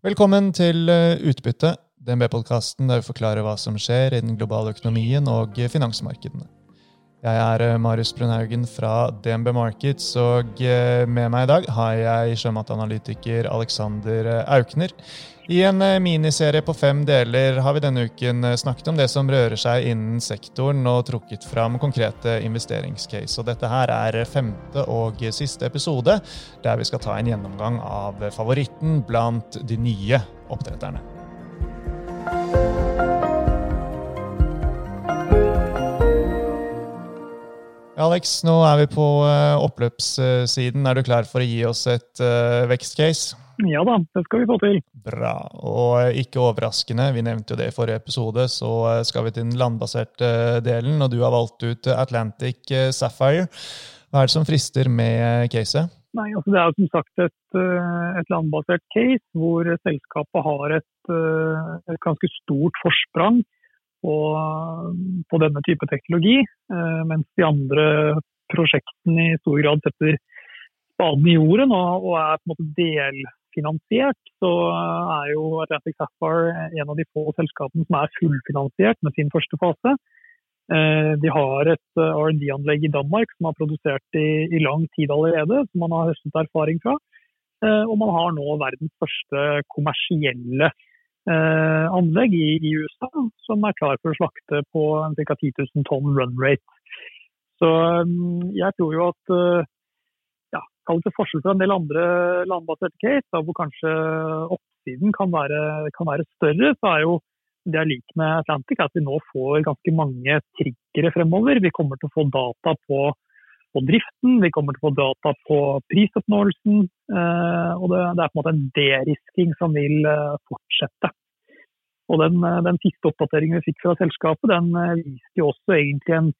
Velkommen til eh, Utbytte, DNB-podkasten der vi forklarer hva som skjer i den globale økonomien og finansmarkedene. Jeg er eh, Marius Brunhaugen fra DNB Markets, og eh, med meg i dag har jeg sjømatanalytiker Alexander Aukner. I en miniserie på fem deler har vi denne uken snakket om det som rører seg innen sektoren, og trukket fram konkrete investeringscase. Og dette her er femte og siste episode, der vi skal ta en gjennomgang av favoritten blant de nye oppdretterne. Alex, nå er vi på eh, oppløpssiden. Er du klar for å gi oss et uh, vekstcase? Ja da, det skal vi få til. Bra. Og ikke overraskende, vi nevnte jo det i forrige episode, så eh, skal vi til den landbaserte delen, og du har valgt ut Atlantic Sapphire. Hva er det som frister med caset? Nei, altså Det er jo som sagt et, et landbasert case hvor selskapet har et, et ganske stort forsprang på, på denne type teknologi. Eh, mens de andre prosjektene i stor grad setter spaden i jorden og, og er på en måte delfinansiert, så er jo Atlantic Sapphire en av de få selskapene som er fullfinansiert med sin første fase. Eh, de har et eh, R&D-anlegg i Danmark som har produsert i, i, lang tid allerede, som man har høstet erfaring fra. Og man har nå verdens første kommersielle eh, anlegg i, i, USA som er klar for å slakte på ca. 10 000 tonn run rate. Så um, jeg tror jo at uh, ja, til forskjell fra en del andre landbaserte case, da, hvor kanskje oppsiden kan være, kan være, større, så er jo det jeg liker med Atlantic, at vi nå får ganske mange triggere fremover. Vi kommer til å få data på, på driften, vi kommer til å få data på prisoppnåelsen. Eh, og det, er på en måte en derisking som vil eh, fortsette. Og den, eh, den, siste oppdateringen vi fikk fra selskapet, den viste jo også egentlig en,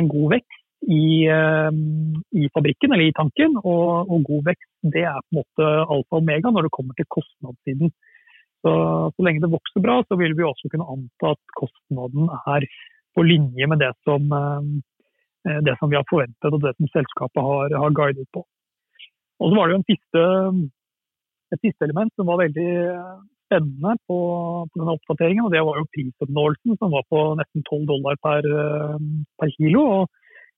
en god vekst i, i, fabrikken, eller i tanken. Og, og, god vekst det er på en måte alfa og omega når det kommer til kostnadssiden. Så, så lenge det vokser bra, så vil vi også kunne anta at kostnaden er på linje med det som, det som vi har forventet og det som selskapet har, har guidet på. Og så var det jo siste, et siste element som var veldig spennende på, på, denne oppdateringen, og det var jo prisoppnåelsen, som var på nesten 12 dollar per, eh, per kilo. og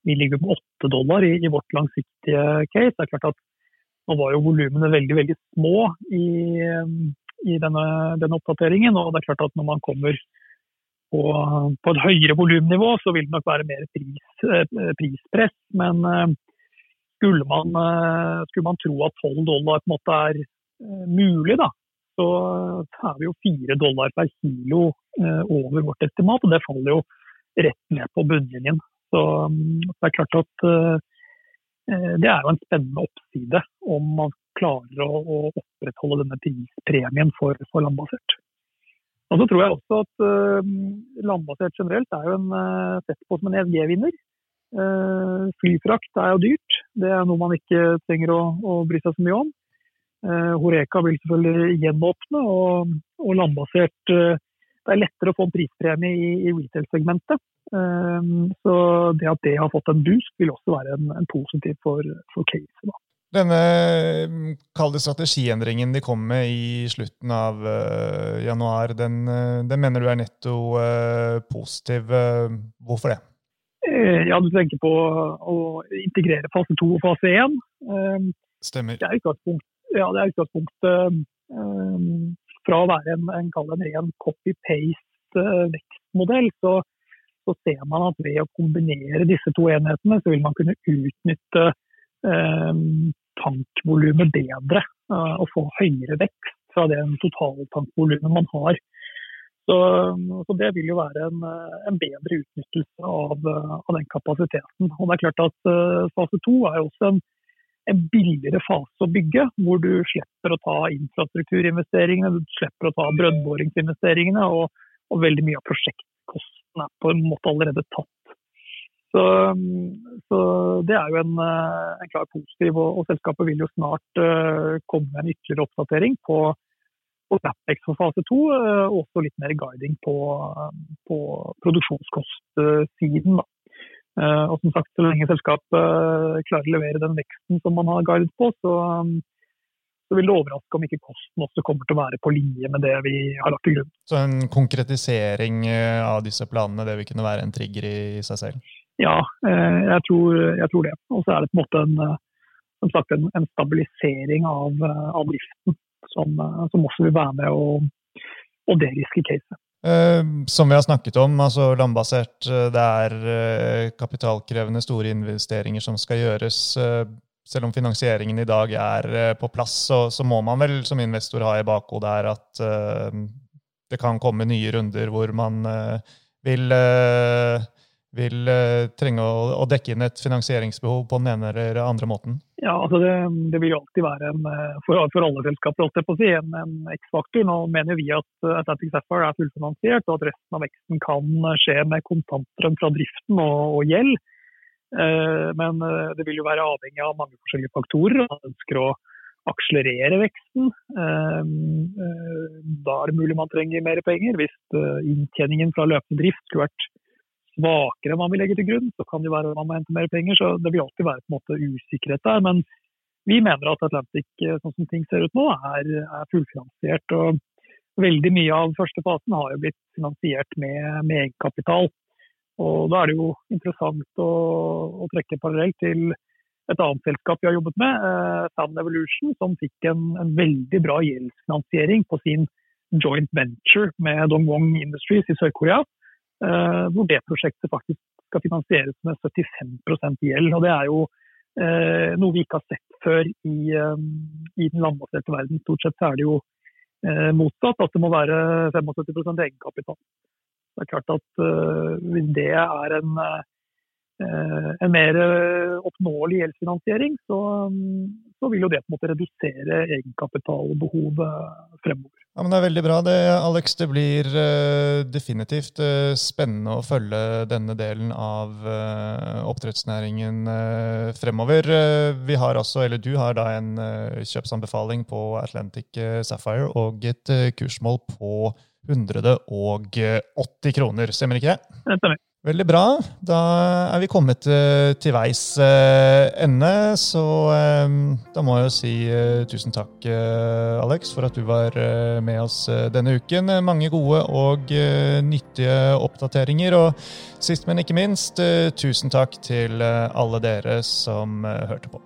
Vi ligger på 8 dollar i, i, vårt langsiktige case. Det er klart at Nå var jo volumene veldig veldig små i, i denne, denne, oppdateringen. og det er klart at Når man kommer på, på et høyere volumnivå, så vil det nok være mer pris, eh, prispress. Men eh, skulle man, skulle man, tro at 12 dollar på en måte er mulig, da, så er vi jo fire dollar per kilo eh, over vårt estimat, og det faller jo rett ned på bunnlinjen. Så mm, det er klart at eh, det er jo en spennende oppside om man klarer å opprettholde denne prispremien for, for, landbasert. Og så tror jeg også at uh, landbasert generelt er jo en, uh, sett på som en ESG-vinner. Uh, flyfrakt er jo dyrt, det er noe man ikke trenger å, å bry seg så mye om. Eh, Horeka vil selvfølgelig gjenåpne, og, og landbasert eh, Det er lettere å få en prispremie i, i retail-segmentet. Eh, så det at det har fått en boost, vil også være en, en positiv for, for case. Denne kalde strategiendringen de kom med i slutten av uh, januar, den, den, mener du er netto uh, positiv. hvorfor det? Ja, Du tenker på å integrere fase to og fase én. Stemmer. Det er utgangspunkt, ja, det utgangspunktet um, fra å være en, en, en ren copy-paste uh, vekstmodell, så, så, ser man at ved å kombinere disse to enhetene, så vil man kunne utnytte um, tankvolumet bedre og få høyere vekst fra det totaltankvolumet man har. Så, så, Det vil jo være en, en bedre utnyttelse av, av, den kapasiteten. Og det er klart at Fase to er jo også en en billigere fase å bygge, hvor du slipper å ta infrastrukturinvesteringene, du slipper å ta brønnboringsinvesteringene, og, og, veldig mye av prosjektkostene er på en måte allerede tatt. Så, så det er jo en, eh, en klar positiv, og, og, selskapet vil jo snart uh, komme med en ytterligere oppdatering på, på Capex for fase to, uh, og også litt mer guiding på, på produksjonskostsiden. Eh, og som sagt, så lenge selskapet eh, klarer å levere den veksten som man har guidet på, så, så vil det overraske om ikke kosten også kommer til å være på linje med det vi har lagt til grunn. Så en konkretisering eh, av disse planene, det vil kunne være en trigger i seg selv? Ja, eh, jeg tror, jeg tror det. Og så er det på en måte en, eh, sagt, en, en stabilisering av, av driften som, som, også vil være med å, å deriske caset. Som vi har snakket om, altså landbasert, det er kapitalkrevende store investeringer som skal gjøres selv om finansieringen i dag er eh, på plass, så, så, må man vel som investor ha i bakhodet her at det kan komme nye runder hvor man uh, vil, uh, trenge å, dekke inn et finansieringsbehov på den ene eller andre måten? Ja, altså det, det vil jo alltid være en, for, for alle selskaper på å si, en, en X-faktor. Nå mener vi at Atlantic Sapphire er fullfinansiert, og at resten av veksten kan skje med kontantstrøm fra driften og, og gjeld. Eh, men eh, det vil jo være avhengig av mange forskjellige faktorer. Man ønsker å akselerere veksten. Eh, da er det mulig man trenger mer penger. Hvis inntjeningen fra løpende drift skulle vært svakere enn man vil legge til grunn, så kan det være at man må hente mer penger. Så det vil alltid være på en måte usikkerhet der. Men vi mener at Atlantic, sånn som ting ser ut nå, er, er fullfinansiert. og Veldig mye av første fasen har jo blitt finansiert med, med egenkapital. Og Da er det jo interessant å, å trekke parallell til et annet selskap vi har jobbet med, eh, Sound Evolution, som fikk en, en veldig bra gjeldsfinansiering på sin joint venture med Dongwon Industries i Sør-Korea. Eh, hvor det prosjektet faktisk skal finansieres med 75% gjeld. og Det er jo eh, noe vi ikke har sett før i, eh, i den landbaserte verden. Stort sett er det jo motsatt, at det må være 75% egenkapital. Det er klart at Hvis det er en, en mer oppnåelig gjeldsfinansiering, så, så, vil jo det på en måte redusere egenkapitalbehovet fremover. Ja, men Det er veldig bra, det, Alex. Det blir uh, definitivt spennende å følge denne delen av oppdrettsnæringen fremover. vi har altså, eller Du har da en kjøpsanbefaling på Atlantic Sapphire og et kursmål på 180 kroner, stemmer ikke det? Det stemmer. Veldig bra. Da er vi kommet uh, til veis uh, ende. Så uh, da må jeg jo si tusen takk, Alex, for at du var med oss denne uken. Mange gode og nyttige oppdateringer. Og sist, men ikke minst, tusen takk til alle dere som hørte på.